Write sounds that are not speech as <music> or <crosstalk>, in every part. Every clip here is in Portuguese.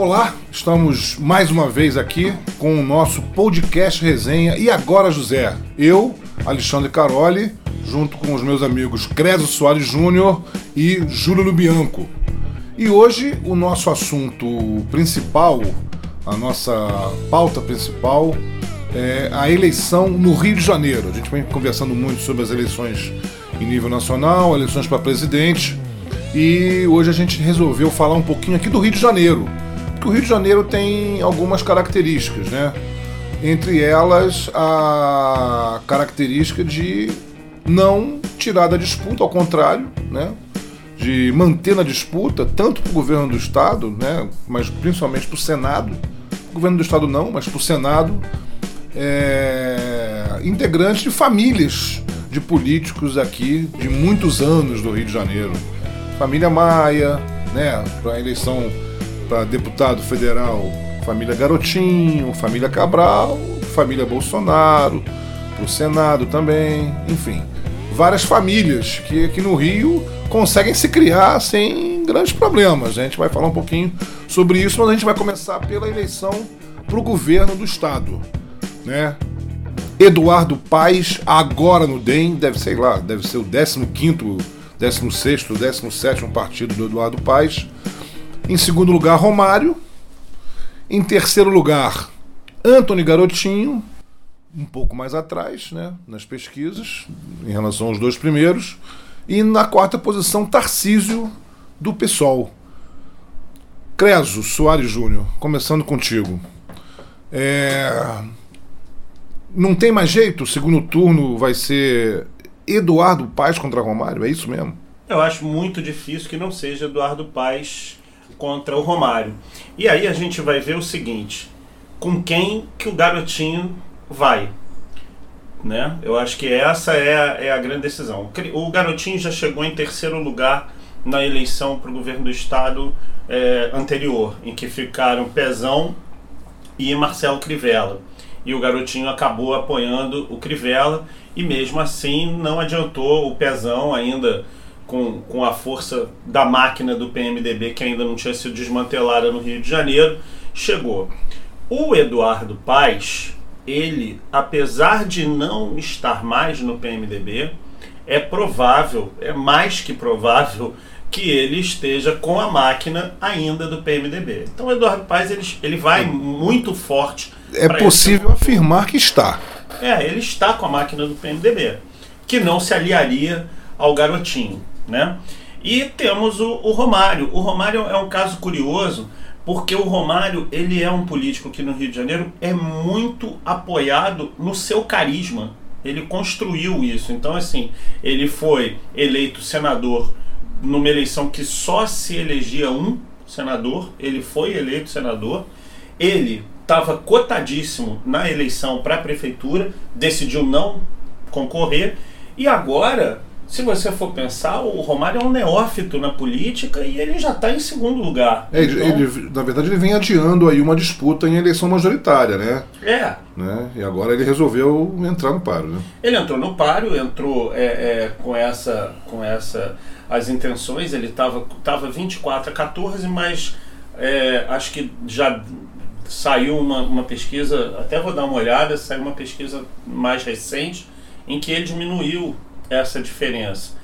Olá, estamos mais uma vez aqui com o nosso podcast resenha E Agora José. Eu, Alexandre Caroli, junto com os meus amigos Creso Soares Júnior e Júlio Lubianco. E hoje o nosso assunto principal, a nossa pauta principal, é a eleição no Rio de Janeiro. A gente vem conversando muito sobre as eleições em nível nacional, eleições para presidente. E hoje a gente resolveu falar um pouquinho aqui do Rio de Janeiro. Porque o Rio de Janeiro tem algumas características, né? Entre elas a característica de não tirar da disputa, ao contrário, né? De manter na disputa, tanto para o governo do Estado, né? mas principalmente para o Senado. Governo do Estado não, mas para o Senado, é... integrantes de famílias de políticos aqui de muitos anos do Rio de Janeiro família Maia, né, para a eleição para deputado federal, família Garotinho, família Cabral, família Bolsonaro, para o Senado também, enfim, várias famílias que aqui no Rio conseguem se criar sem grandes problemas. A gente vai falar um pouquinho sobre isso, mas a gente vai começar pela eleição para o governo do estado, né? Eduardo Paes, agora no DEM, deve sei lá, deve ser o 15 quinto 16º, 17º partido do Eduardo Paes. Em segundo lugar, Romário. Em terceiro lugar, Antony Garotinho, um pouco mais atrás, né, nas pesquisas, em relação aos dois primeiros. E na quarta posição, Tarcísio, do PSOL. Creso Soares Júnior, começando contigo. É... Não tem mais jeito? O segundo turno vai ser Eduardo Paz contra Romário, é isso mesmo? Eu acho muito difícil que não seja Eduardo Paz contra o Romário. E aí a gente vai ver o seguinte: com quem que o garotinho vai? Né? Eu acho que essa é a, é a grande decisão. O garotinho já chegou em terceiro lugar na eleição para o governo do estado é, anterior, em que ficaram Pezão e Marcelo Crivella. E o garotinho acabou apoiando o Crivella e mesmo assim não adiantou o pezão ainda com, com a força da máquina do PMDB que ainda não tinha sido desmantelada no Rio de Janeiro, chegou. O Eduardo Paes, ele, apesar de não estar mais no PMDB, é provável, é mais que provável que ele esteja com a máquina ainda do PMDB. Então o Eduardo Paes ele, ele vai muito forte. É possível afirmar que está. É, ele está com a máquina do PMDB, que não se aliaria ao garotinho, né? E temos o, o Romário. O Romário é um caso curioso, porque o Romário ele é um político que no Rio de Janeiro é muito apoiado no seu carisma. Ele construiu isso. Então, assim, ele foi eleito senador numa eleição que só se elegia um senador. Ele foi eleito senador. Ele estava cotadíssimo na eleição para a prefeitura, decidiu não concorrer e agora, se você for pensar, o Romário é um neófito na política e ele já está em segundo lugar. É, então... ele, na verdade, ele vem adiando aí uma disputa em eleição majoritária, né? É. Né? E agora ele resolveu entrar no páreo, né? Ele entrou no páreo, entrou é, é, com essa, com essa, as intenções. Ele estava tava 24 a 14, mas é, acho que já saiu uma, uma pesquisa, até vou dar uma olhada, saiu uma pesquisa mais recente em que ele diminuiu essa diferença.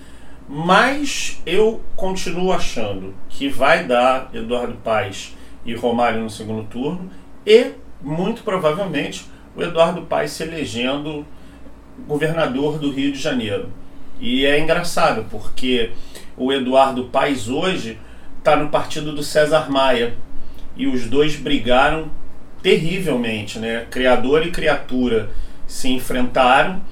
Mas eu continuo achando que vai dar Eduardo Paes e Romário no segundo turno e, muito provavelmente, o Eduardo Paes se elegendo governador do Rio de Janeiro. E é engraçado, porque o Eduardo Paes hoje está no partido do César Maia, e os dois brigaram terrivelmente, né? Criador e criatura se enfrentaram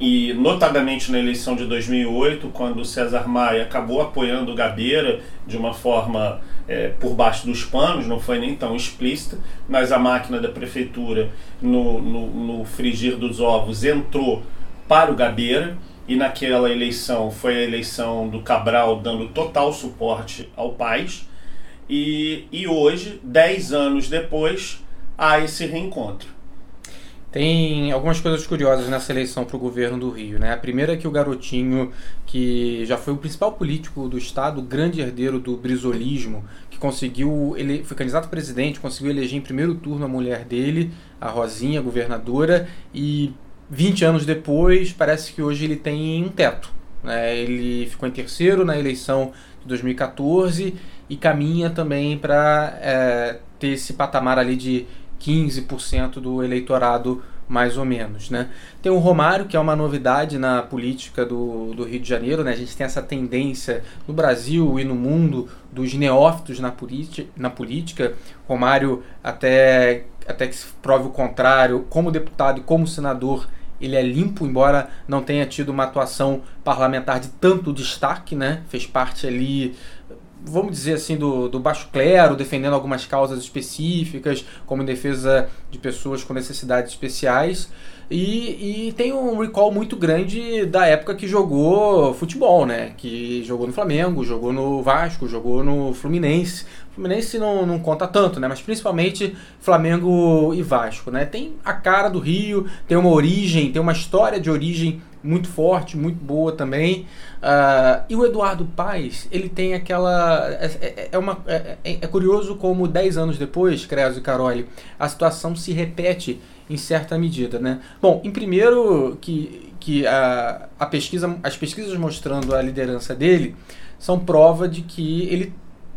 e notadamente na eleição de 2008, quando César Maia acabou apoiando o Gabeira de uma forma é, por baixo dos panos, não foi nem tão explícita, mas a máquina da prefeitura no, no, no frigir dos ovos entrou para o Gabeira e naquela eleição foi a eleição do Cabral dando total suporte ao Paz e, e hoje, dez anos depois, há esse reencontro. Tem algumas coisas curiosas nessa eleição para o governo do Rio. Né? A primeira é que o garotinho, que já foi o principal político do Estado, o grande herdeiro do brisolismo, que conseguiu, ele foi candidato a presidente, conseguiu eleger em primeiro turno a mulher dele, a Rosinha, governadora, e 20 anos depois, parece que hoje ele tem um teto. Né? Ele ficou em terceiro na eleição de 2014 e caminha também para é, ter esse patamar ali de 15% do eleitorado mais ou menos, né? Tem o Romário, que é uma novidade na política do, do Rio de Janeiro, né? A gente tem essa tendência no Brasil e no mundo dos neófitos na, na política. Romário, até, até que se prove o contrário, como deputado e como senador, ele é limpo, embora não tenha tido uma atuação parlamentar de tanto destaque, né? Fez parte ali vamos dizer assim, do, do baixo clero, defendendo algumas causas específicas, como em defesa de pessoas com necessidades especiais. E, e, tem um recall muito grande da época que jogou futebol, né? Que jogou no Flamengo, jogou no Vasco, jogou no Fluminense. Fluminense não, não conta tanto, né? Mas principalmente Flamengo e Vasco, né? Tem a cara do Rio, tem uma origem, tem uma história de origem muito forte, muito boa também. Uh, e o Eduardo Paes, ele tem aquela. É, é, é uma, é, é, é curioso como 10 anos depois, Creso e Caroli, a situação se repete em certa medida. Né? Bom, em primeiro, que, que a, a pesquisa, as pesquisas mostrando a liderança dele são prova de que ele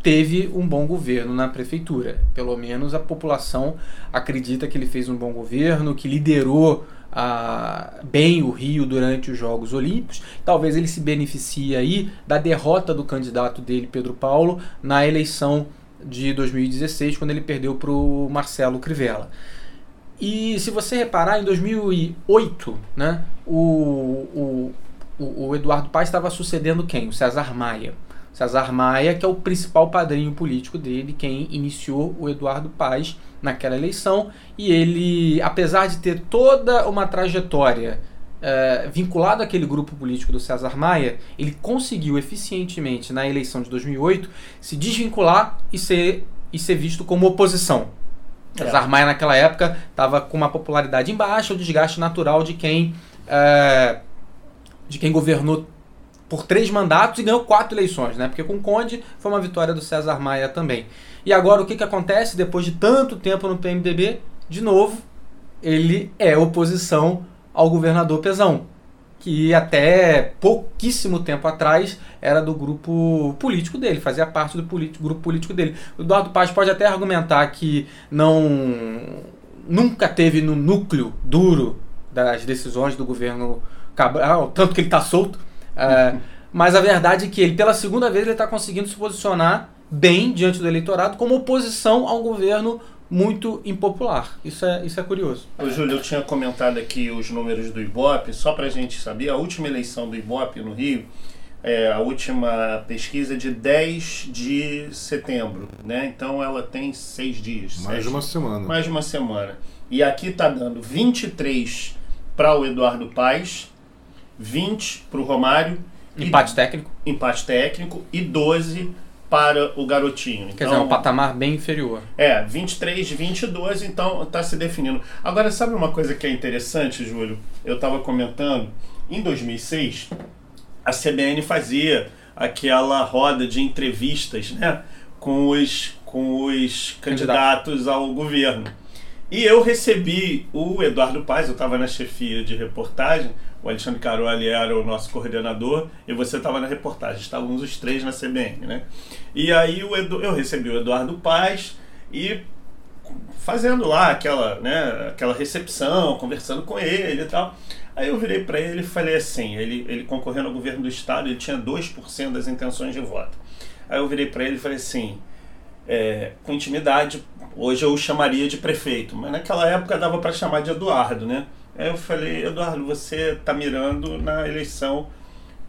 teve um bom governo na prefeitura. Pelo menos a população acredita que ele fez um bom governo, que liderou a, bem o Rio durante os Jogos Olímpicos. Talvez ele se beneficie aí da derrota do candidato dele, Pedro Paulo, na eleição de 2016, quando ele perdeu para o Marcelo Crivella. E se você reparar, em 2008, né, o, o, o Eduardo Paes estava sucedendo quem? O César Maia. César Maia, que é o principal padrinho político dele, quem iniciou o Eduardo Paes naquela eleição. E ele, apesar de ter toda uma trajetória é, vinculada àquele grupo político do César Maia, ele conseguiu eficientemente na eleição de 2008 se desvincular e ser, e ser visto como oposição. É. César Maia naquela época estava com uma popularidade em baixa, o desgaste natural de quem é, de quem governou por três mandatos e ganhou quatro eleições, né? Porque com Conde foi uma vitória do César Maia também. E agora o que, que acontece depois de tanto tempo no PMDB? De novo, ele é oposição ao governador Pezão, que até pouquíssimo tempo atrás era do grupo político dele, fazia parte do grupo político dele. O Eduardo Paz pode até argumentar que não nunca teve no núcleo duro das decisões do governo Cabral, tanto que ele está solto, é, mas a verdade é que ele, pela segunda vez, ele está conseguindo se posicionar bem diante do eleitorado como oposição ao governo muito impopular. Isso é, isso é curioso. Ô, Júlio, eu tinha comentado aqui os números do Ibope, só para a gente saber, a última eleição do Ibope no Rio, é, a última pesquisa é de 10 de setembro, né? Então ela tem seis dias. Mais de uma semana. Mais de uma semana. E aqui está dando 23 para o Eduardo Paes, 20 para o Romário. Empate e, técnico. Empate técnico e 12 para o garotinho. Quer dizer, um então, patamar bem inferior. É, 23, 22, então está se definindo. Agora, sabe uma coisa que é interessante, Júlio? Eu estava comentando, em 2006, a CBN fazia aquela roda de entrevistas né, com os, com os candidatos Candidato. ao governo. E eu recebi o Eduardo Paz, eu estava na chefia de reportagem, o Alexandre Caroli era o nosso coordenador e você estava na reportagem. Estávamos os três na CBN, né? E aí Edu, eu recebi o Eduardo Paz e fazendo lá aquela, né, aquela recepção, conversando com ele e tal. Aí eu virei para ele e falei assim, ele, ele concorrendo ao governo do estado, ele tinha 2% das intenções de voto. Aí eu virei para ele e falei assim, é, com intimidade, hoje eu o chamaria de prefeito, mas naquela época dava para chamar de Eduardo, né? Aí eu falei, Eduardo, você está mirando na eleição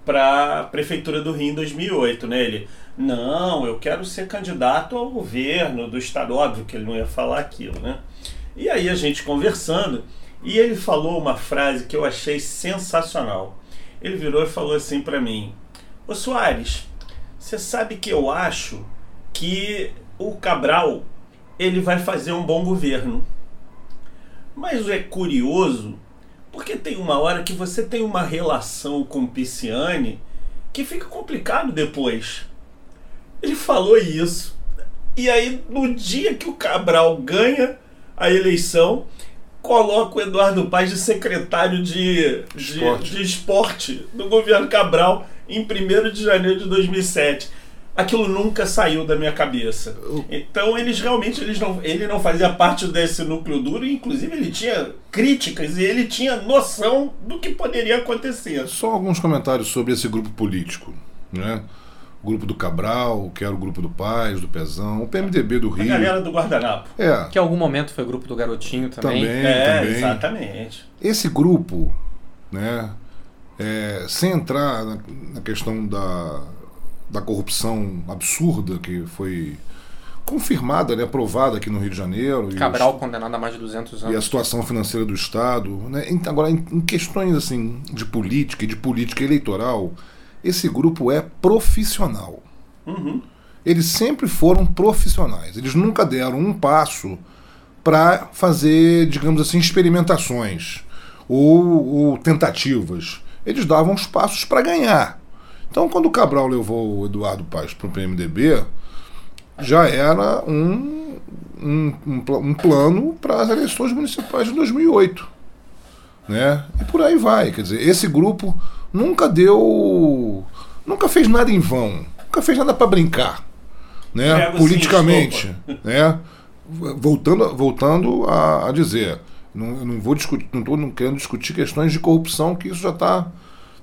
para Prefeitura do Rio em 2008, né? Ele, não, eu quero ser candidato ao governo do Estado. Óbvio que ele não ia falar aquilo, né? E aí a gente conversando, e ele falou uma frase que eu achei sensacional. Ele virou e falou assim para mim: Ô Soares, você sabe que eu acho que o Cabral ele vai fazer um bom governo. Mas é curioso porque tem uma hora que você tem uma relação com o Pisciani que fica complicado depois. Ele falou isso. E aí, no dia que o Cabral ganha a eleição, coloca o Eduardo Paes de secretário de, de, Esporte. de esporte do governo Cabral em 1 de janeiro de 2007. Aquilo nunca saiu da minha cabeça. Então eles realmente eles não, ele não fazia parte desse núcleo duro, e inclusive ele tinha críticas e ele tinha noção do que poderia acontecer. Só alguns comentários sobre esse grupo político, né? O grupo do Cabral, que era o grupo do Paz, do Pezão, o PMDB do A Rio. galera do guardanapo. É, Que em algum momento foi grupo do Garotinho também. também, É, também. exatamente. Esse grupo, né, é, sem entrar na, na questão da, da corrupção absurda que foi confirmada, né, aprovada aqui no Rio de Janeiro. Cabral os- condenado a mais de 200 e a anos. situação financeira do Estado. Né? Agora, em, em questões assim de política e de política eleitoral, esse grupo é profissional. Uhum. Eles sempre foram profissionais. Eles nunca deram um passo para fazer, digamos assim, experimentações ou, ou tentativas. Eles davam os passos para ganhar. Então, quando o Cabral levou o Eduardo Paes para o PMDB, já era um, um, um, um plano para as eleições municipais de 2008. Né? E por aí vai. Quer dizer, esse grupo nunca deu. nunca fez nada em vão. Nunca fez nada para brincar. Né? Sim, Politicamente. Né? Voltando, voltando a, a dizer. Não, não vou discutir, não estou querendo discutir questões de corrupção, que isso já está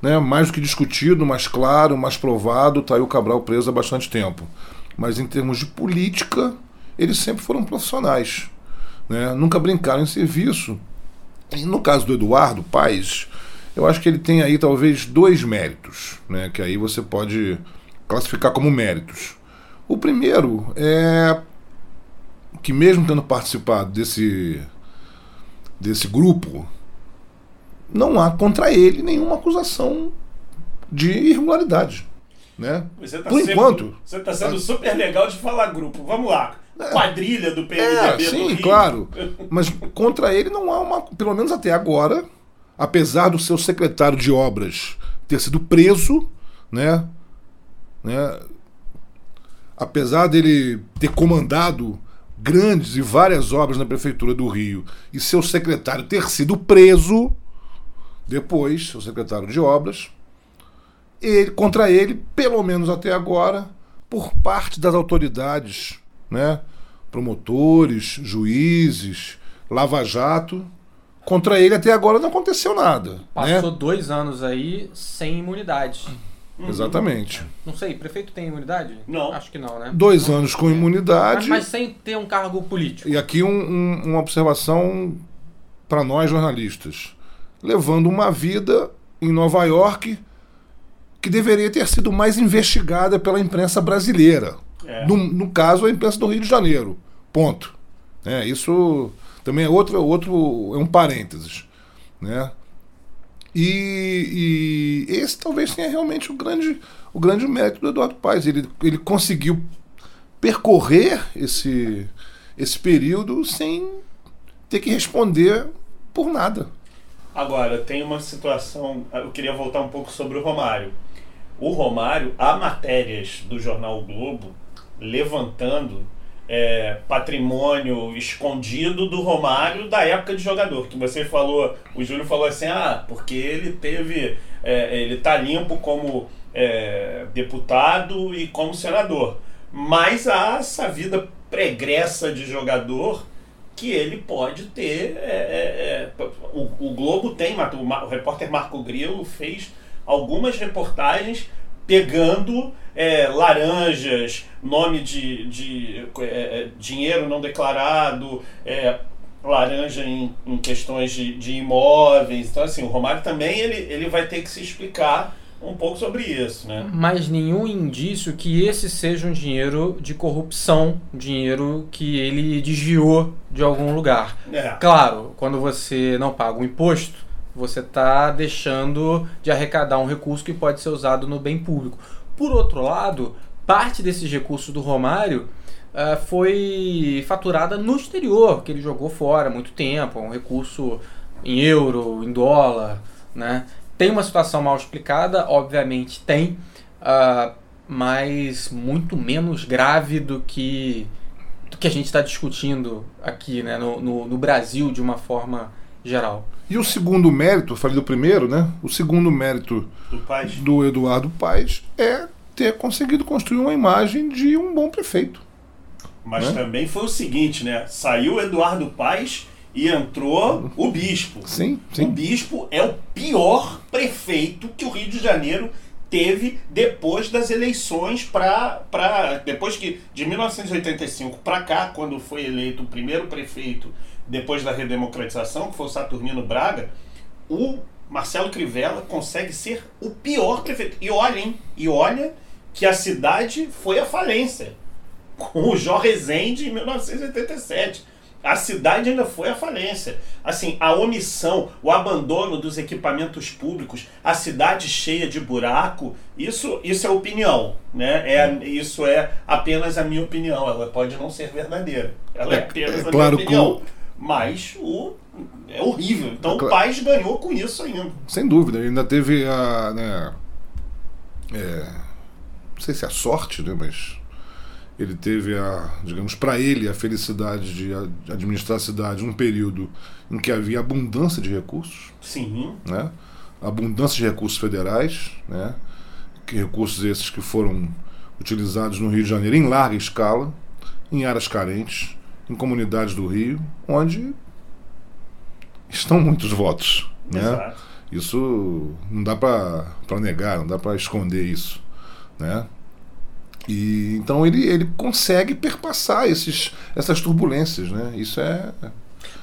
né, mais do que discutido, mais claro, mais provado, está aí o Cabral preso há bastante tempo. Mas em termos de política, eles sempre foram profissionais. Né? Nunca brincaram em serviço. E no caso do Eduardo Paes, eu acho que ele tem aí talvez dois méritos, né? que aí você pode classificar como méritos. O primeiro é que mesmo tendo participado desse, desse grupo, não há contra ele nenhuma acusação de irregularidade. Né? Você tá Por sendo, enquanto. Você tá sendo super legal de falar grupo. Vamos lá. Quadrilha do PMDB É, do sim, Rio. claro. <laughs> Mas contra ele não há uma. Pelo menos até agora, apesar do seu secretário de obras ter sido preso, né? né apesar dele ter comandado grandes e várias obras na prefeitura do Rio e seu secretário ter sido preso depois, seu secretário de obras, ele, contra ele, pelo menos até agora, por parte das autoridades, né, promotores, juízes, Lava Jato, contra ele até agora não aconteceu nada. Passou né? dois anos aí sem imunidade. Exatamente. Não sei, prefeito tem imunidade? Não. Acho que não, né? Dois Não. anos com Mas, imunidade. mas sem ter um cargo político. E aqui um- um- uma observação para nós jornalistas. Levando uma vida em Nova York que deveria ter sido mais investigada pela imprensa brasileira. É. No, no caso, a imprensa do Rio de Janeiro. Ponto. É, isso também é outro, outro é um parênteses. Né? E, e esse talvez tenha realmente o grande, o grande mérito do Eduardo Paes. Ele, ele conseguiu percorrer esse, esse período sem ter que responder por nada. Agora, tem uma situação. Eu queria voltar um pouco sobre o Romário. O Romário, há matérias do jornal o Globo levantando é, patrimônio escondido do Romário da época de jogador. Que você falou, o Júlio falou assim: ah, porque ele teve. é, ele tá limpo como é, deputado e como senador. Mas há essa vida pregressa de jogador que ele pode ter. é, é, é, o, o Globo tem, o, o repórter Marco Grilo fez algumas reportagens pegando é, laranjas, nome de, de é, é, dinheiro não declarado, é, laranja em, em questões de, de imóveis. Então, assim, o Romário também ele, ele vai ter que se explicar um pouco sobre isso, né? Mas nenhum indício que esse seja um dinheiro de corrupção, um dinheiro que ele desviou de algum lugar. É. Claro, quando você não paga um imposto, você está deixando de arrecadar um recurso que pode ser usado no bem público. Por outro lado, parte desses recursos do Romário ah, foi faturada no exterior, que ele jogou fora há muito tempo, um recurso em euro, em dólar, né? Tem uma situação mal explicada, obviamente tem, ah, mas muito menos grave do que que a gente está discutindo aqui né, no, no, no Brasil de uma forma geral. E o segundo mérito, eu falei do primeiro, né? O segundo mérito Do do Eduardo Paes é ter conseguido construir uma imagem de um bom prefeito. Mas Né? também foi o seguinte, né? Saiu o Eduardo Paes e entrou o bispo. Sim, O sim. bispo é o pior prefeito que o Rio de Janeiro teve depois das eleições para depois que de 1985 para cá, quando foi eleito o primeiro prefeito depois da redemocratização, que foi o Saturnino Braga, o Marcelo Crivella consegue ser o pior prefeito. E olha, hein? E olha que a cidade foi à falência com o Jó Rezende em 1987. A cidade ainda foi à falência. Assim, a omissão, o abandono dos equipamentos públicos, a cidade cheia de buraco, isso, isso é opinião, né? É, isso é apenas a minha opinião. Ela pode não ser verdadeira. Ela é, É- apenas é a claro minha que opinião. o- Mas o, é horrível. Então É o claro- Paz ganhou com isso ainda. Sem dúvida. Ainda teve a. Né, é, não sei se é a sorte, né? Mas ele teve a, digamos, para ele, a felicidade de administrar a cidade num período em que havia abundância de recursos, Sim. né? Abundância de recursos federais, né? Que recursos esses que foram utilizados no Rio de Janeiro em larga escala, em áreas carentes, em comunidades do Rio, onde estão muitos votos, né? Exato. Isso não dá para negar, não dá para esconder isso, né? E então ele, ele consegue perpassar esses, essas turbulências, né? Isso é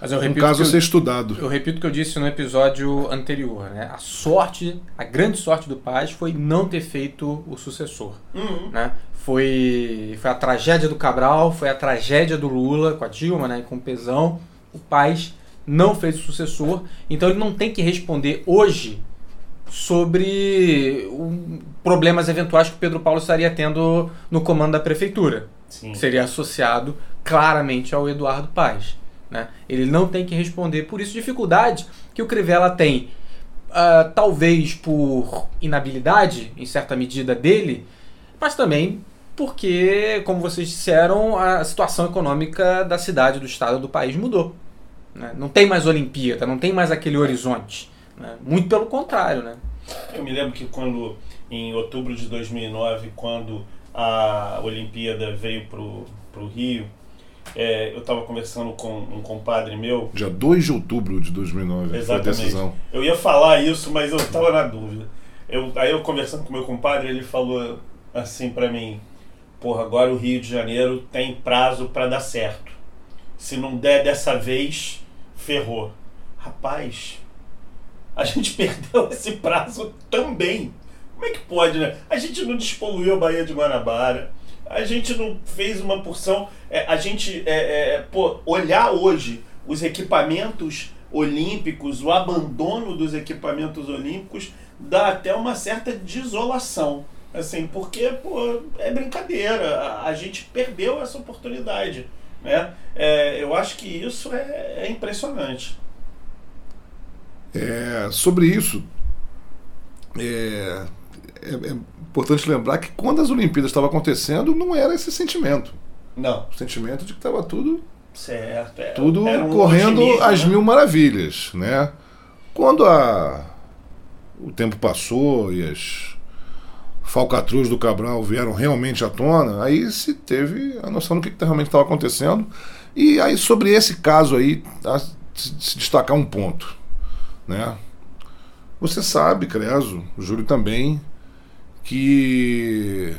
Mas eu um caso a eu, ser estudado. eu repito o que eu disse no episódio anterior. Né? A sorte, a grande sorte do Paz foi não ter feito o sucessor. Uhum. né? Foi, foi a tragédia do Cabral, foi a tragédia do Lula com a Dilma, né? com o Pezão. O Paz não fez o sucessor, então ele não tem que responder hoje sobre problemas eventuais que o Pedro Paulo estaria tendo no comando da prefeitura. Sim. que Seria associado claramente ao Eduardo Paz. Né? Ele não tem que responder por isso dificuldade que o Crivella tem, ah, talvez por inabilidade, em certa medida, dele, mas também porque, como vocês disseram, a situação econômica da cidade, do estado, do país mudou. né? Não tem mais Olimpíada, não tem mais aquele horizonte. Né? Muito pelo contrário. Né? Eu me lembro que quando, em outubro de 2009, quando a Olimpíada veio pro, pro Rio, é, eu estava conversando com um compadre meu. Dia 2 de outubro de 2009 foi a Exatamente. decisão. Eu ia falar isso, mas eu estava na dúvida. Eu, aí eu conversando com meu compadre, ele falou assim para mim: Porra, agora o Rio de Janeiro tem prazo para dar certo. Se não der dessa vez, ferrou. Rapaz, a gente <laughs> perdeu esse prazo também. Como é que pode, né? A gente não despoluiu a Baía de Guanabara. A gente não fez uma porção. é, a gente, é, é, pô, olhar hoje os equipamentos olímpicos, o abandono dos equipamentos olímpicos, dá até uma certa desolação. Assim, porque, pô, é brincadeira. A, a gente perdeu essa oportunidade. Né? É, eu acho que isso é, é impressionante. É, sobre isso, é, é- é importante lembrar que quando as Olimpíadas estavam acontecendo, não era esse sentimento. Não, O sentimento de que estava tudo certo. é- tudo era um correndo às né? mil maravilhas, né? Quando a, o tempo passou e as falcatruas do Cabral vieram realmente à tona, aí se teve a noção do que, que realmente estava acontecendo. E aí sobre esse caso aí, a se se destacar um ponto, né? Você sabe, Creso, Júlio também, que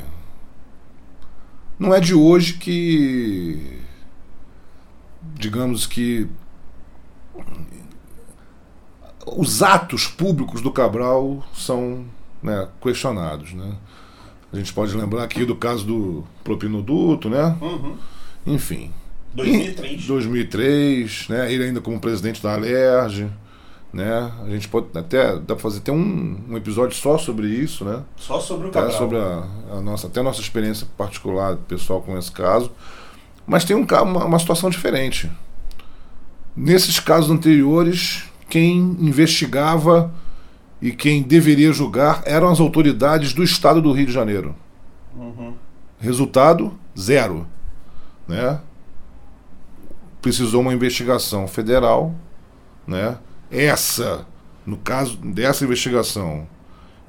não é de hoje que digamos que os atos públicos do Cabral são né, questionados. Né? A gente pode lembrar aqui do caso do propinoduto, né? Uhum. enfim. 2003. Em 2003, né? ele ainda como presidente da Alerj. Né? A gente pode até dá pra fazer até um, um episódio só sobre isso, né? Só sobre o Até Cabral. sobre a, a nossa, até a nossa experiência particular, pessoal, com esse caso. Mas tem um, uma, uma situação diferente. Nesses casos anteriores, quem investigava e quem deveria julgar eram as autoridades do estado do Rio de Janeiro. Uhum. Resultado: zero. Né? precisou uma investigação federal, né? Essa, no caso dessa investigação,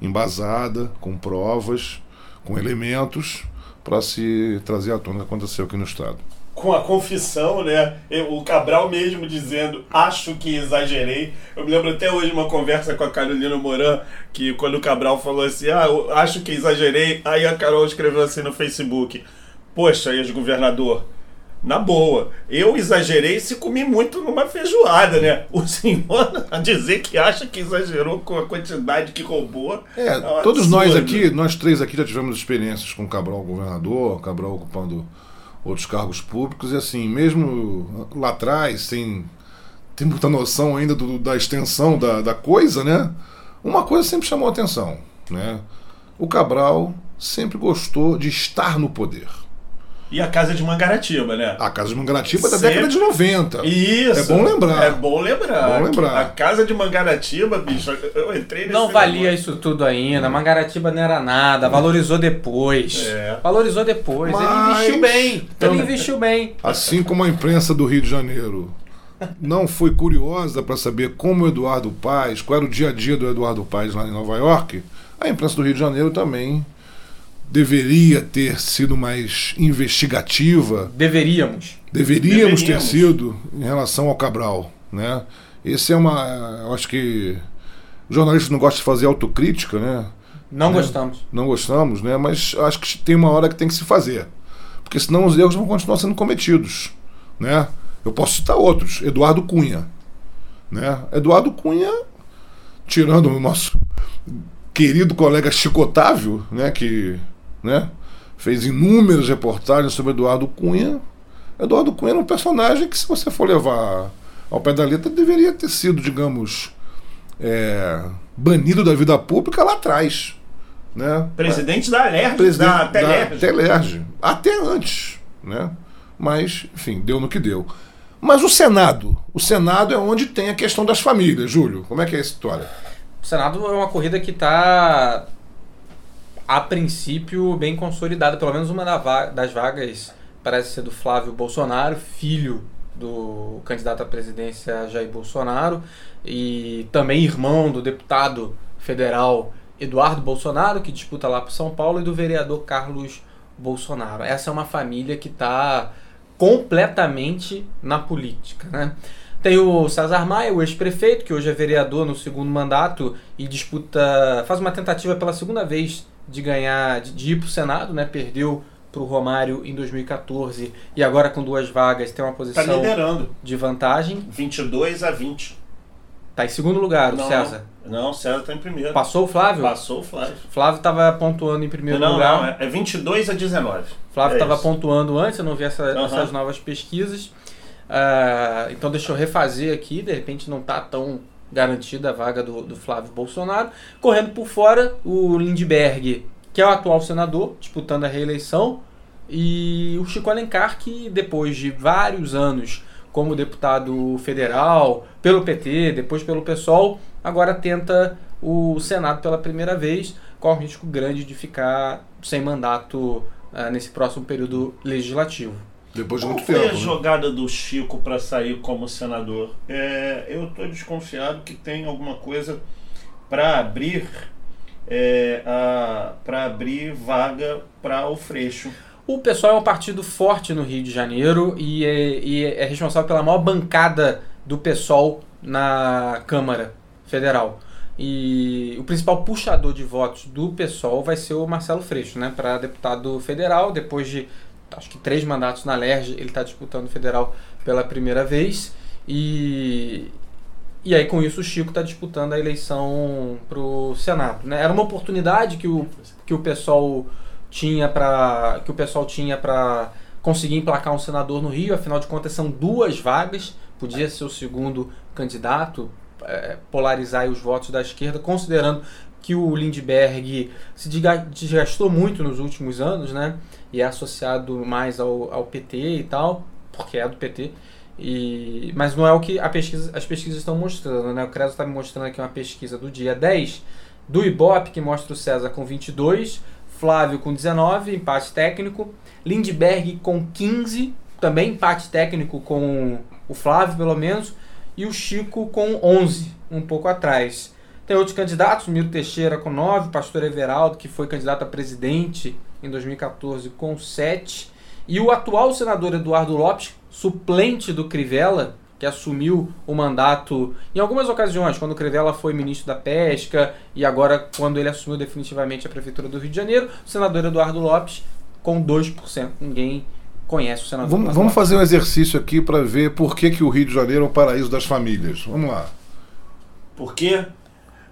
embasada, com provas, com elementos, para se trazer à tona o que aconteceu aqui no Estado com a confissão, né? O Cabral mesmo dizendo, acho que exagerei. Eu me lembro até hoje uma conversa com a Carolina Moran, que quando o Cabral falou assim, ah, acho que exagerei, aí a Carol escreveu assim no Facebook, poxa, ex-governador, na boa, eu exagerei se comi muito numa feijoada, né? O senhor a <laughs> dizer que acha que exagerou com a quantidade que roubou. É, é todos absurdo. nós aqui, nós três aqui já tivemos experiências com o Cabral governador, Cabral ocupando outros cargos públicos, e assim, mesmo lá atrás, sem ter muita noção ainda do, da extensão da, da coisa, né? Uma coisa sempre chamou a atenção, né? O Cabral sempre gostou de estar no poder. E a Casa de Mangaratiba, né? A Casa de Mangaratiba é da década de 90. Isso. É bom lembrar. É bom lembrar. É bom lembrar. A Casa de Mangaratiba, bicho, eu entrei nesse Não valia negócio. isso tudo ainda. Mangaratiba não era nada. Valorizou depois. É. Valorizou depois. Mas... Ele investiu bem. Então, Ele investiu bem. Assim como a imprensa do Rio de Janeiro não foi curiosa para saber como o Eduardo Paes, qual era o dia a dia do Eduardo Paes lá em Nova York, a imprensa do Rio de Janeiro também deveria ter sido mais investigativa. Deveríamos. Deveríamos, Deveríamos. ter sido em relação ao Cabral, né? Esse é uma, eu acho que o jornalista não gosta de fazer autocrítica, né? Não né? gostamos. Não gostamos, né? Mas acho que tem uma hora que tem que se fazer, porque senão os erros vão continuar sendo cometidos, né? Eu posso citar outros, Eduardo Cunha, né? Eduardo Cunha, tirando o nosso querido colega Chico Otávio, né? Que né? Fez inúmeras reportagens sobre Eduardo Cunha. Eduardo Cunha era um personagem que, se você for levar ao pé da letra, deveria ter sido, digamos, é, banido da vida pública lá atrás. Né? Presidente da Alerj, Presidente da Telerge. Da Telerge. Até antes. Né? Mas, enfim, deu no que deu. Mas o Senado. O Senado é onde tem a questão das famílias, Júlio. Como é que é essa história? O Senado é uma corrida que está a princípio, bem consolidada. Pelo menos uma das vagas parece ser do Flávio Bolsonaro, filho do candidato à presidência Jair Bolsonaro, e também irmão do deputado federal Eduardo Bolsonaro, que disputa lá para São Paulo, e do vereador Carlos Bolsonaro. Essa é uma família que está completamente na política, né? Tem o César Maia, o ex-prefeito, que hoje é vereador no segundo mandato e disputa, faz uma tentativa pela segunda vez de ganhar, de, de ir para o Senado, né? Perdeu para o Romário em 2014 e agora com duas vagas tem uma tá posição tá liderando. de vantagem. 22 a 20. Tá em segundo lugar, o César. Não, o César tá em primeiro. Passou o Flávio? Passou o Flávio. Flávio estava pontuando em primeiro não, lugar. Não, é 22 a 19. Flávio estava é pontuando antes, eu não vi essa, uhum. essas novas pesquisas. Uh, então deixa eu refazer aqui, de repente não tá tão garantida a vaga do, do Flávio Bolsonaro. Correndo por fora, o Lindbergh, que é o atual senador, disputando a reeleição, e o Chico Alencar, que depois de vários anos como deputado federal, pelo PT, depois pelo PSOL, agora tenta o Senado pela primeira vez, com o risco grande de ficar sem mandato uh, nesse próximo período legislativo. Depois de muito Qual foi a né? jogada do Chico para sair como senador? É, eu estou desconfiado que tem alguma coisa para abrir é, para abrir vaga para o Freixo. O pessoal é um partido forte no Rio de Janeiro e é, e é responsável pela maior bancada do PSOL na Câmara Federal. E o principal puxador de votos do PSOL vai ser o Marcelo Freixo, né, para deputado federal, depois de acho que três mandatos na LERJ, ele está disputando federal pela primeira vez. E, e aí com isso o Chico está disputando a eleição para o Senado. Né? Era uma oportunidade que o, que o pessoal tinha para que o pessoal tinha para conseguir emplacar um senador no Rio. Afinal de contas são duas vagas, podia ser o segundo candidato, é, polarizar os votos da esquerda, considerando que o Lindbergh se desgastou muito nos últimos anos, né? E é associado mais ao, ao PT e tal, porque é do PT. E, mas não é o que pesquisa, as pesquisas estão mostrando, né? O Creso está me mostrando aqui uma pesquisa do dia 10 do Ibope, que mostra o César com 22, Flávio com 19, empate técnico, Lindbergh com 15 também empate técnico com o Flávio, pelo menos, e o Chico com 11, um pouco atrás. Tem outros candidatos, Miro Teixeira com 9, Pastor Everaldo, que foi candidato a presidente em 2014 com 7, e o atual senador Eduardo Lopes, suplente do Crivella, que assumiu o mandato em algumas ocasiões, quando o Crivella foi ministro da Pesca e agora quando ele assumiu definitivamente a prefeitura do Rio de Janeiro, o senador Eduardo Lopes com 2%. Ninguém conhece o senador. Vamos, vamos fazer um exercício aqui para ver por que, que o Rio de Janeiro é o paraíso das famílias. Vamos lá. Por quê?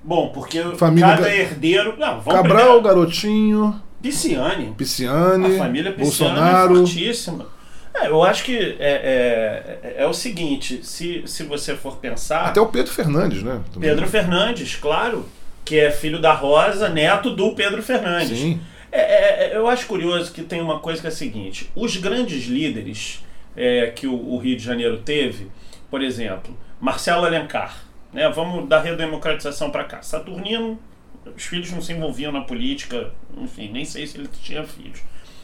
Bom, porque Família cada herdeiro. Não, vamos Cabral, primeiro- Garotinho, Pisciane. Pisciane, A família Pisciani Bolsonaro. é fortíssima. É, eu acho que é, é, é o seguinte, se, se você for pensar. Até o Pedro Fernandes, né? Também. Pedro Fernandes, claro, que é filho da Rosa, neto do Pedro Fernandes. Sim. É, é, é, eu acho curioso que tem uma coisa que é a seguinte: os grandes líderes é, que o, o Rio de Janeiro teve, por exemplo, Marcelo Alencar, né, vamos da redemocratização para cá. Saturnino, os filhos não se envolviam na política, enfim, nem sei se ele tinha filhos.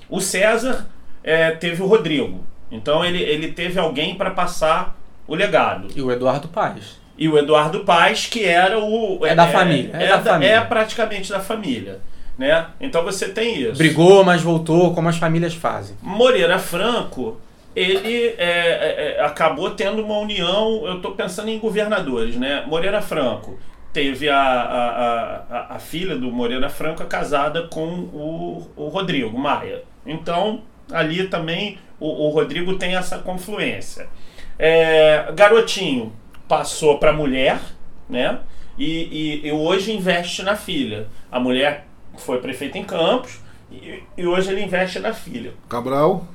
O César é, teve o Rodrigo, então ele, ele teve alguém para passar o legado. E o Eduardo Paes. E o Eduardo Paes, que era o. É da família, é É, da da- família. é praticamente da família. Né? Então você tem isso. Brigou, mas voltou, como as famílias fazem. Moreira Franco, ele é, é, é, acabou tendo uma união. Eu estou pensando em governadores, né? Moreira Franco teve a, a, a, a- filha do Moreira Franco casada com o, o Rodrigo Maia. Então, ali também o, o Rodrigo tem essa confluência. É, Garotinho passou para mulher, né? E, e, e hoje investe na filha. A mulher foi prefeita em Campos e, e hoje ele investe na filha. Cabral,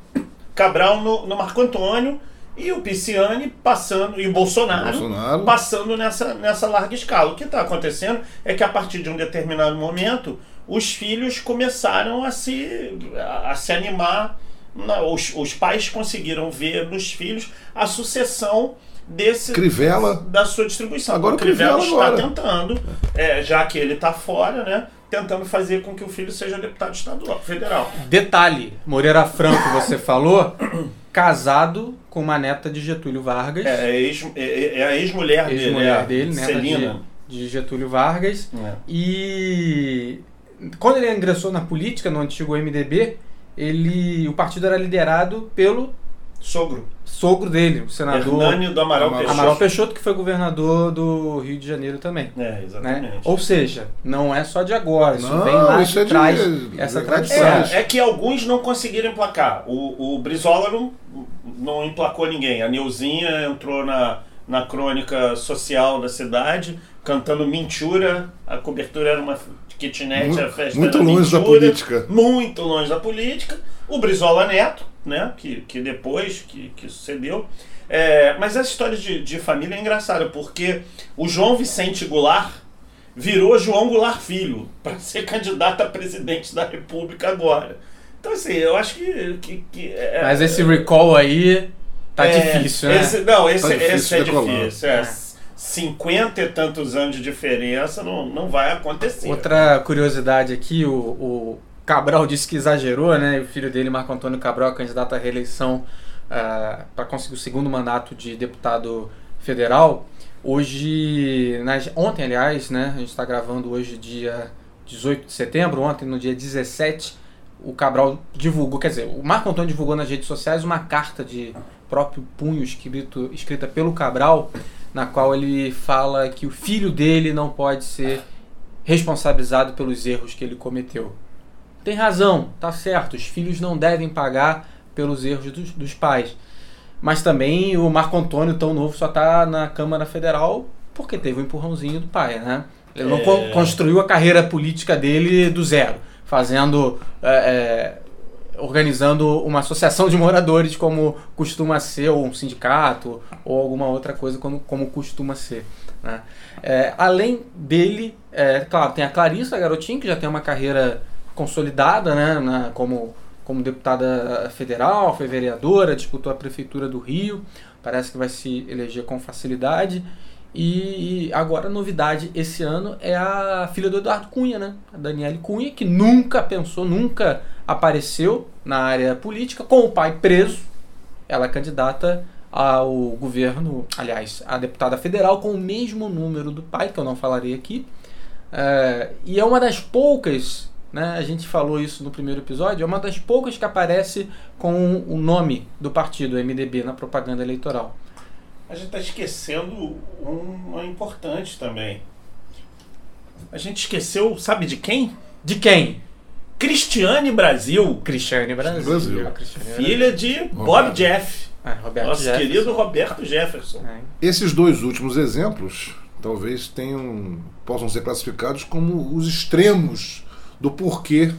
Cabral no, no Marco Antônio e o Pisciani passando, e o Bolsonaro, Bolsonaro. passando nessa, nessa larga escala. O que está acontecendo é que a partir de um determinado momento os filhos começaram a se, a, a se animar. Na- os, os pais conseguiram ver nos filhos a sucessão desse Crivella. da sua distribuição. Agora o o Crivella está agora. tentando, é, já que ele está fora, né? Tentando fazer com que o filho seja deputado estadual, federal. Detalhe, Moreira Franco, você falou, <coughs> casado com uma neta de Getúlio Vargas. É, é, ex, é, é a ex-mulher dele, Ex-mulher é, dele, neta Celina. de, de Getúlio Vargas. É. E quando ele ingressou na política, no antigo MDB, ele, o partido era liderado pelo Sogro. sogro dele, o senador Hernânio do Amaral, Amaral Peixoto. Amaral Peixoto, que foi governador do Rio de Janeiro também. É, exatamente. Né? Ou seja, não é só de agora, isso Não, vem lá isso de é de- trás, de- essa tradição. É, é que alguns não conseguiram emplacar. O, o Brizola não, não emplacou ninguém. A Neuzinha entrou na, na crônica social da cidade, cantando Mentura. A cobertura era uma kitnet, Mu- a festa muito era longe da política. Muito longe da política. O Brizola Neto, né, que, que depois que, que sucedeu. É, mas essa história de, de família é engraçada, porque o João Vicente Goulart virou João Goulart Filho para ser <laughs> candidato a presidente da República agora. Então, assim, eu acho que. que, que é, Mas esse recall aí tá é, difícil, né? esse- não, esse, Tá difícil esse é difícil. É. É. 50 e tantos anos de diferença não, não vai acontecer. Outra curiosidade aqui, o, o Cabral disse que exagerou, né? O filho dele, Marco Antônio Cabral, é candidato à reeleição para conseguir o segundo mandato de deputado federal. Hoje, nas- ontem, aliás, né? A gente está gravando hoje, dia 18 de setembro. Ontem, no dia 17, o Cabral divulgou, quer dizer, o Marco Antônio divulgou nas redes sociais uma carta de próprio punho escrito, escrita pelo Cabral, na qual ele fala que o filho dele não pode ser responsabilizado pelos erros que ele cometeu. Tem razão, tá certo, os filhos não devem pagar pelos erros dos, dos pais. Mas também o Marco Antônio, tão novo, só tá na Câmara Federal porque teve o empurrãozinho do pai, né? Ele não É. co- construiu a carreira política dele do zero, fazendo. é, é, organizando uma associação de moradores, como costuma ser, ou um sindicato, ou alguma outra coisa, como, como costuma ser. Né? É, além dele, é, claro, tem a Clarissa Garotinho, que já tem uma carreira consolidada né, na- como, como deputada federal, foi vereadora, disputou a prefeitura do Rio, parece que vai se eleger com facilidade. E agora a novidade esse ano é a filha do Eduardo Cunha, né? A Daniele Cunha, que nunca pensou, nunca apareceu na área política, com o pai preso, ela é candidata ao governo, aliás, a deputada federal com o mesmo número do pai, que eu não falarei aqui. É, e é uma das poucas, né, a gente falou isso no primeiro episódio, é uma das poucas que aparece com o nome do partido, MDB, na propaganda eleitoral. A gente está esquecendo uma importante também. A gente esqueceu, sabe de quem? De quem? Cristiane Brasil. Cristiane Brasil. Brasil. Filha de Bob Jeff. É, Roberto Nosso Jefferson. querido Roberto Jefferson. É. Esses dois últimos exemplos talvez tenham possam ser classificados como os extremos do porquê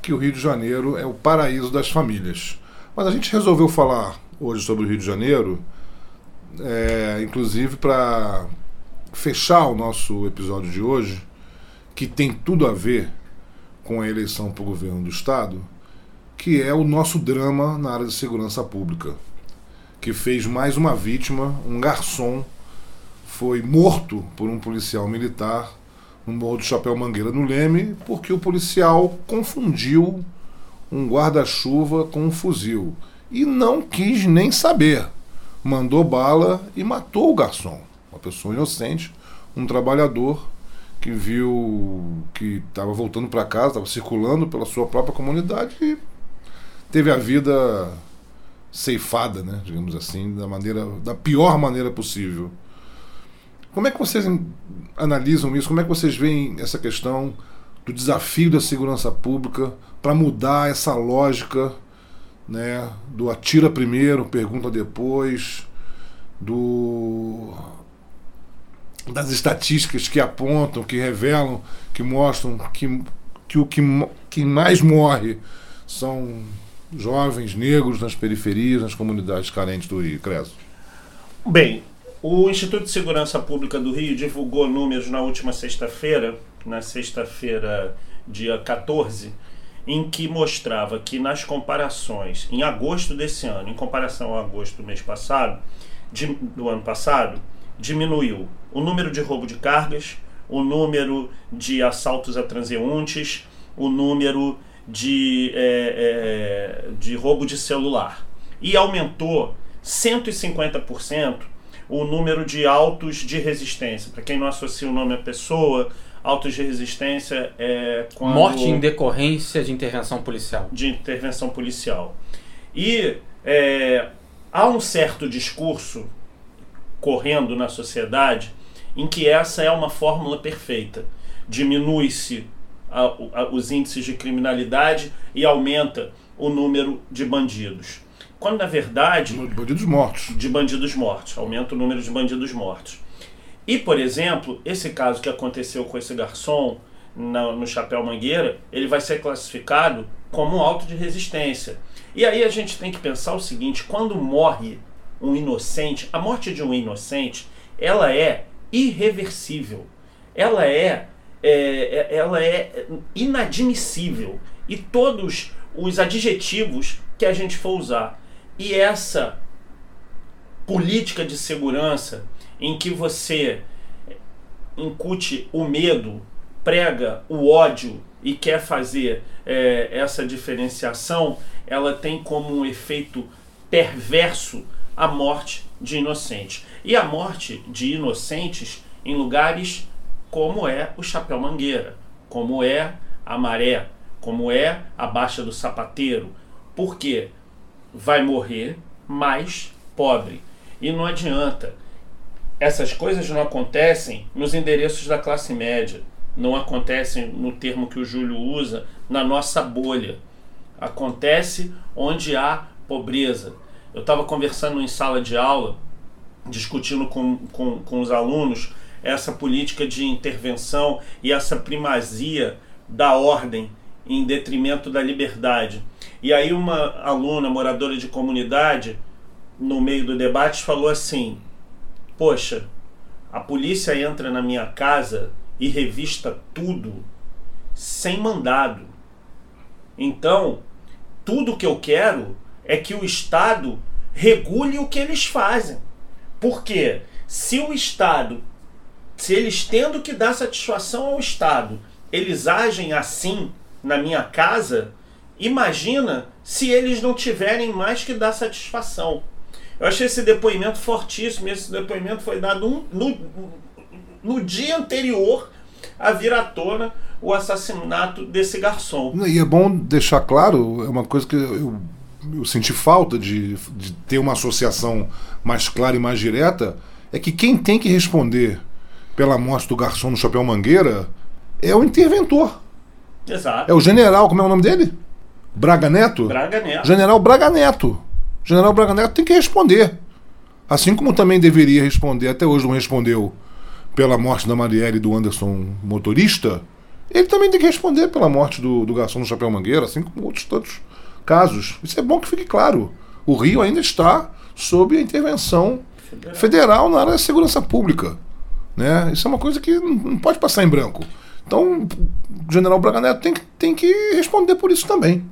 que o Rio de Janeiro é o paraíso das famílias. Mas a gente resolveu falar hoje sobre o Rio de Janeiro, é, inclusive para fechar o nosso episódio de hoje, que tem tudo a ver com a eleição para o governo do Estado, que é o nosso drama na área de segurança pública, que fez mais uma vítima, um garçom, foi morto por um policial militar no Morro do Chapéu Mangueira, no Leme, porque o policial confundiu um guarda-chuva com um fuzil e não quis nem saber. Mandou bala e matou o garçom, uma pessoa inocente, um trabalhador que viu que estava voltando para casa, estava circulando pela sua própria comunidade e teve a vida ceifada, né, digamos assim, da maneira da pior maneira possível. Como é que vocês analisam isso? Como é que vocês veem essa questão do desafio da segurança pública para mudar essa lógica, né, do atira primeiro, pergunta depois, do das estatísticas que apontam, que revelam, que mostram que, que o que, que mais morre são jovens negros nas periferias, nas comunidades carentes do Rio, Creso. Bem, o Instituto de Segurança Pública do Rio divulgou números na última sexta-feira, na sexta-feira, dia 14, em que mostrava que nas comparações, em agosto desse ano, em comparação ao agosto do mês passado, de- do ano passado, diminuiu o número de roubo de cargas, o número de assaltos a transeuntes, o número de, é, é, de roubo de celular. E aumentou 150% o número de autos de resistência. Para quem não associa o nome à pessoa, autos de resistência é quando Morte em decorrência de intervenção policial. de intervenção policial. E é, há um certo discurso correndo na sociedade em que essa é uma fórmula perfeita. Diminui-se os índices de criminalidade e aumenta o número de bandidos. Quando na verdade Bandidos mortos. de bandidos mortos, aumenta o número de bandidos mortos. E, por exemplo, esse caso que aconteceu com esse garçom no Chapéu Mangueira, ele vai ser classificado como um auto de resistência. E aí a gente tem que pensar o seguinte: quando morre um inocente, a morte de um inocente, ela é irreversível. Ela é, é- é- ela é inadmissível. E todos os adjetivos que a gente for usar. E essa política de segurança em que você incute o medo, prega o ódio e quer fazer é, essa diferenciação, ela tem como um efeito perverso a morte de inocentes. E a morte de inocentes em lugares como é o Chapéu Mangueira, como é a Maré, como é a Baixa do Sapateiro. Por quê? Vai morrer mais pobre. E não adianta. Essas coisas não acontecem nos endereços da classe média. Não acontecem no termo que o Júlio usa, na nossa bolha. Acontece onde há pobreza. Eu estava conversando em sala de aula, discutindo com, com, com os alunos essa política de intervenção e essa primazia da ordem em detrimento da liberdade. E aí uma aluna moradora de comunidade, no meio do debate, falou assim: Poxa, a polícia entra na minha casa e revista tudo sem mandado. Então, tudo que eu quero é que o Estado regule o que eles fazem. Porque se o Estado, se eles tendo que dar satisfação ao Estado, eles agem assim na minha casa, imagina se eles não tiverem mais que dar satisfação. Eu achei esse depoimento fortíssimo. Esse depoimento foi dado um, no, no dia anterior a vir à tona o assassinato desse garçom. E é bom deixar claro, é uma coisa que eu, eu senti falta de, de ter uma associação mais clara e mais direta, é que quem tem que responder pela morte do garçom no Chapéu Mangueira é o interventor. Exato. É o general, como é o nome dele? Braga Neto? Braga Neto. General Braga Neto. General Braga Neto tem que responder. Assim como também deveria responder, até hoje não respondeu pela morte da Marielle e do Anderson motorista, ele também tem que responder pela morte do, do garçom do Chapéu Mangueira, assim como outros tantos casos. Isso é bom que fique claro. O Rio ainda está sob a intervenção federal, federal na área da segurança pública. Né? Isso é uma coisa que não pode passar em branco. Então, o general Braga Neto tem, tem que responder por isso também.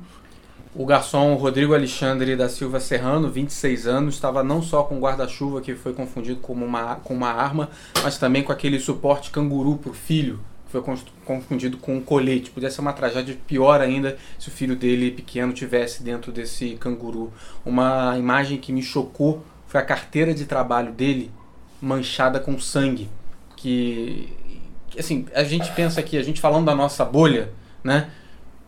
O garçom Rodrigo Alexandre da Silva Serrano, 26 anos, estava não só com guarda-chuva que foi confundido com uma, com uma arma, mas também com aquele suporte canguru para o filho, que foi confundido com um colete. Podia ser uma tragédia pior ainda se o filho dele pequeno tivesse dentro desse canguru. Uma imagem que me chocou foi a carteira de trabalho dele manchada com sangue. Que, assim, a gente pensa aqui, a gente falando da nossa bolha, né?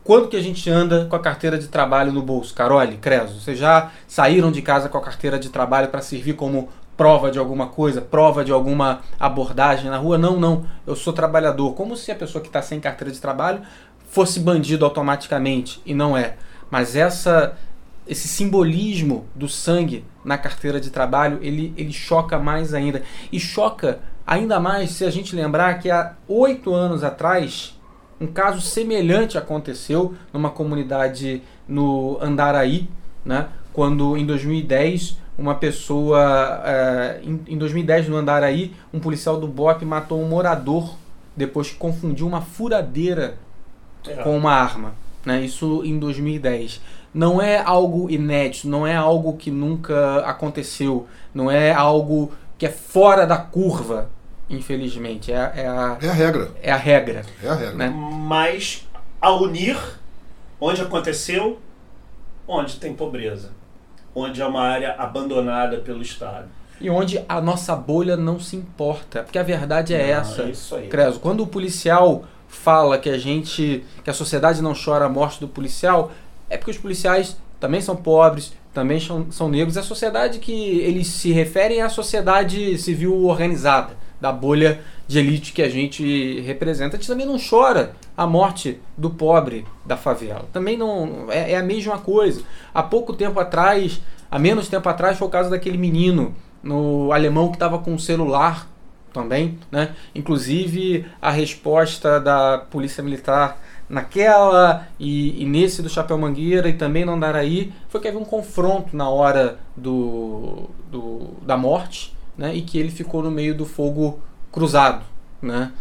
Quando que a gente anda com a carteira de trabalho no bolso? Carole, Creso, vocês já saíram de casa com a carteira de trabalho para servir como prova de alguma coisa, prova de alguma abordagem na rua? Não, não. Eu sou trabalhador. Como se a pessoa que está sem carteira de trabalho fosse bandido automaticamente e não é. Mas essa esse simbolismo do sangue na carteira de trabalho, ele, ele choca mais ainda. E choca ainda mais se a gente lembrar que há oito anos atrás um caso semelhante aconteceu numa comunidade no Andaraí, né? quando em 2010 uma pessoa, é, em, 2010 no Andaraí, um policial do BOP matou um morador depois que confundiu uma furadeira é. com uma arma. Né? Isso em 2010. Não é algo inédito, não é algo que nunca aconteceu, não é algo que é fora da curva infelizmente. É, é, a, é a regra. É a regra. É a regra. Né? Mas a unir onde aconteceu, onde tem pobreza, onde é uma área abandonada pelo Estado. E onde a nossa bolha não se importa. Porque a verdade é não, essa. É isso aí. Creso, quando o policial fala que a gente. que a sociedade não chora a morte do policial, é porque os policiais também são pobres, também são, são negros. A sociedade que eles se referem é a sociedade civil organizada da bolha de elite que a gente representa. A gente também não chora a morte do pobre da favela. Também não é, é, a mesma coisa. Há pouco tempo atrás, há menos tempo atrás, foi o caso daquele menino no alemão que estava com um celular também, né? Inclusive a resposta da polícia militar naquela e, e, nesse do Chapéu Mangueira e também no Andaraí foi que havia um confronto na hora do, do da morte né, e que ele ficou no meio do fogo cruzado. Né?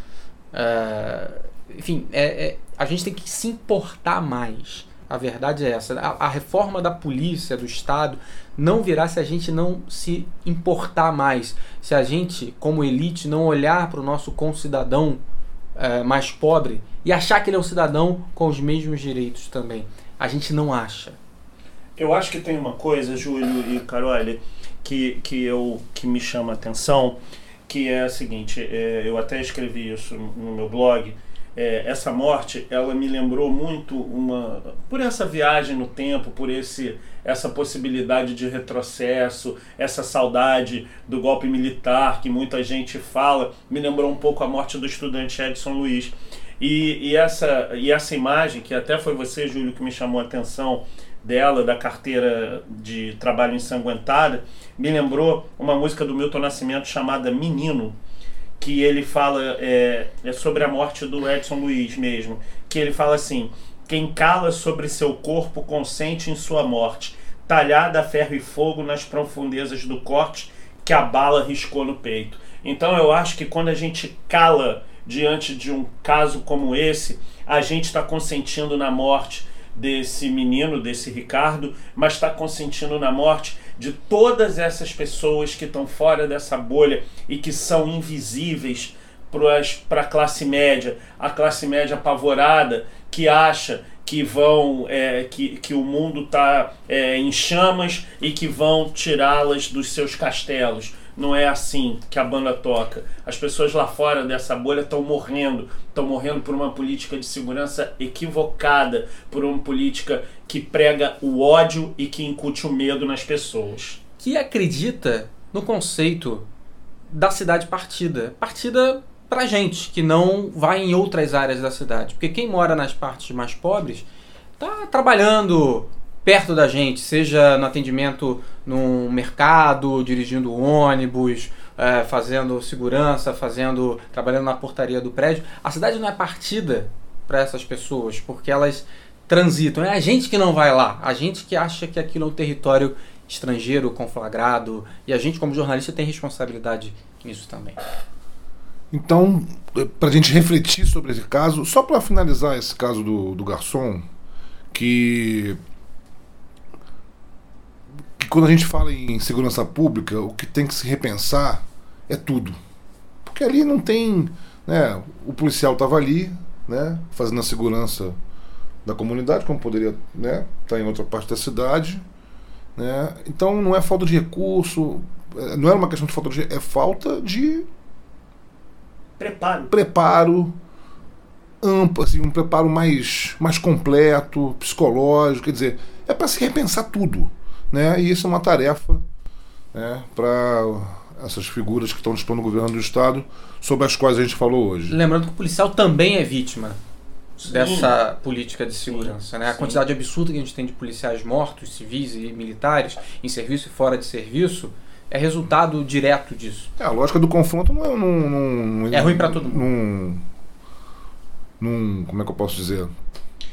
É, enfim, é, é, a gente tem que se importar mais. A verdade é essa. A, a, reforma da polícia, do Estado, não virá se a gente não se importar mais. Se a gente, como elite, não olhar para o nosso concidadão é, mais pobre e achar que ele é um cidadão com os mesmos direitos também. A gente não acha. Eu acho que tem uma coisa, Júlio e Carole, que, que, eu, que me chama a atenção, que é a seguinte, é, eu até escrevi isso no meu blog, é, essa morte, ela me lembrou muito uma por essa viagem no tempo, por esse essa possibilidade de retrocesso, essa saudade do golpe militar que muita gente fala, me lembrou um pouco a morte do estudante Edson Luiz. E, e essa e essa imagem que até foi você, Júlio, que me chamou a atenção dela, da carteira de trabalho ensanguentada, me lembrou uma música do Milton Nascimento chamada Menino, que ele fala é, é sobre a morte do Edson Luiz mesmo, que ele fala assim: quem cala sobre seu corpo consente em sua morte, talhada a ferro e fogo nas profundezas do corte que a bala riscou no peito. Então eu acho que quando a gente cala diante de um caso como esse, a gente está consentindo na morte desse menino, desse Ricardo, mas está consentindo na morte de todas essas pessoas que estão fora dessa bolha e que são invisíveis para a classe média, a classe média apavorada que acha que vão é, que, que o mundo está é, em chamas e que vão tirá-las dos seus castelos. Não é assim que a banda toca. As pessoas lá fora dessa bolha estão morrendo. Estão morrendo por uma política de segurança equivocada, por uma política que prega o ódio e que incute o medo nas pessoas. Que acredita no conceito da cidade partida. Partida pra gente, que não vai em outras áreas da cidade. Porque quem mora nas partes mais pobres tá trabalhando perto da gente, seja no atendimento num mercado, dirigindo ônibus, é, fazendo segurança, fazendo trabalhando na portaria do prédio. A cidade não é partida para essas pessoas, porque elas transitam. É a gente que não vai lá, a gente que acha que aquilo é um território estrangeiro conflagrado e a gente como jornalista tem responsabilidade nisso também. Então, para a gente refletir sobre esse caso, só para finalizar esse caso do, do garçom, que quando a gente fala em segurança pública, o que tem que se repensar é tudo. Porque ali não tem. Né, o policial estava ali, né, fazendo a segurança da comunidade, como poderia estar né, tá em outra parte da cidade. Né? Então não é falta de recurso, é, não é uma questão de falta de. é falta de. Preparo. Preparo amplo, assim, um preparo mais, mais completo, psicológico, quer dizer, é para se repensar tudo. Né? E isso é uma tarefa né, para essas figuras que estão dispondo no governo do Estado, sobre as quais a gente falou hoje. Lembrando que o policial também é vítima Sim. dessa política de segurança. Né? A quantidade absurda que a gente tem de policiais mortos, civis e militares, em serviço e fora de serviço, é resultado direto disso. É, a lógica do confronto não é. Não, não, é ruim para todo mundo. Não, não, como é que eu posso dizer?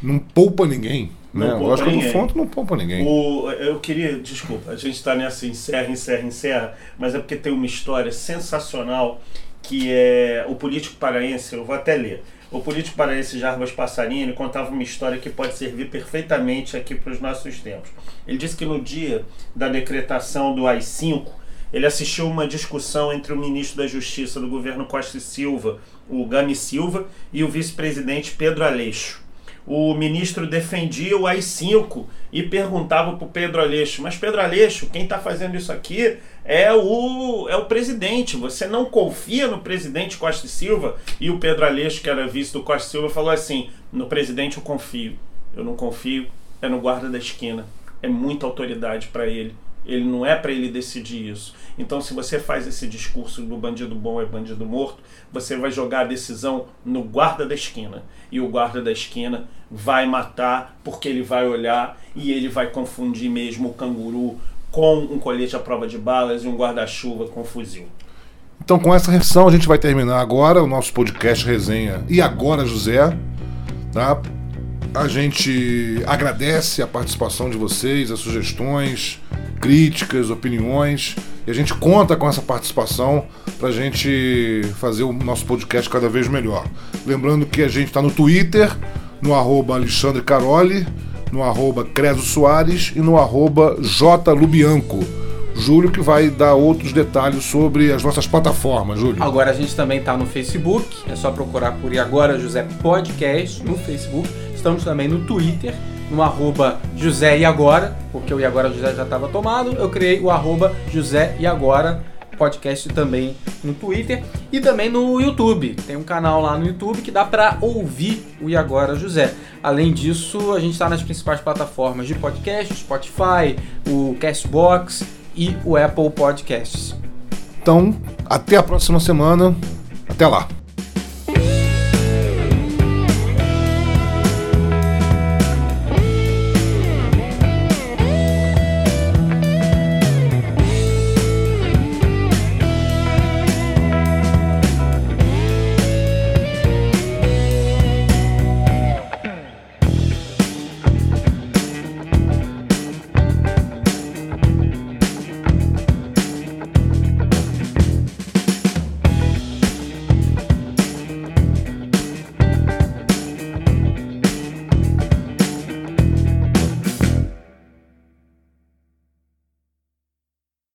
Não poupa ninguém. Não né? poupa Lógico ninguém. não poupa ninguém. O, eu queria, desculpa, a gente está nessa encerra, encerra, encerra, mas é porque tem uma história sensacional que é o político paraense, eu vou até ler. O político paraense Jarbas Passarini contava uma história que pode servir perfeitamente aqui para os nossos tempos. Ele disse que no dia da decretação do AI-5, ele assistiu uma discussão entre o ministro da Justiça do governo Costa e Silva, o Gami Silva, e o vice-presidente Pedro Aleixo o ministro defendia o AI-5 e perguntava para o Pedro Aleixo, mas Pedro Aleixo, quem está fazendo isso aqui é o, é o presidente, você não confia no presidente Costa e Silva? E o Pedro Aleixo, que era vice do Costa e Silva, falou assim, no presidente eu confio, eu não confio, é no guarda da esquina, é muita autoridade para ele. Ele não é para ele decidir isso. Então, se você faz esse discurso do bandido bom é bandido morto, você vai jogar a decisão no guarda da esquina. E o guarda da esquina vai matar porque ele vai olhar e ele vai confundir mesmo o canguru com um colete à prova de balas e um guarda-chuva com fuzil. Então, com essa reflexão, a gente vai terminar agora o nosso podcast resenha. E agora, José, tá? A gente agradece a participação de vocês, as sugestões, críticas, opiniões. E a gente conta com essa participação para a gente fazer o nosso podcast cada vez melhor. Lembrando que a gente está no Twitter, no arroba Alexandre Caroli, no arroba Creso Soares e no arroba. Júlio que vai dar outros detalhes sobre as nossas plataformas, Júlio. Agora a gente também está no Facebook, é só procurar por E Agora José Podcast no Facebook. Estamos também no Twitter, no arroba José e Agora, porque o E Agora José já estava tomado, eu criei o arroba José e Agora podcast também no Twitter e também no YouTube. Tem um canal lá no YouTube que dá para ouvir o E Agora José. Além disso, a gente está nas principais plataformas de podcast, Spotify, o Castbox e o Apple Podcasts. Então, até a próxima semana. Até lá.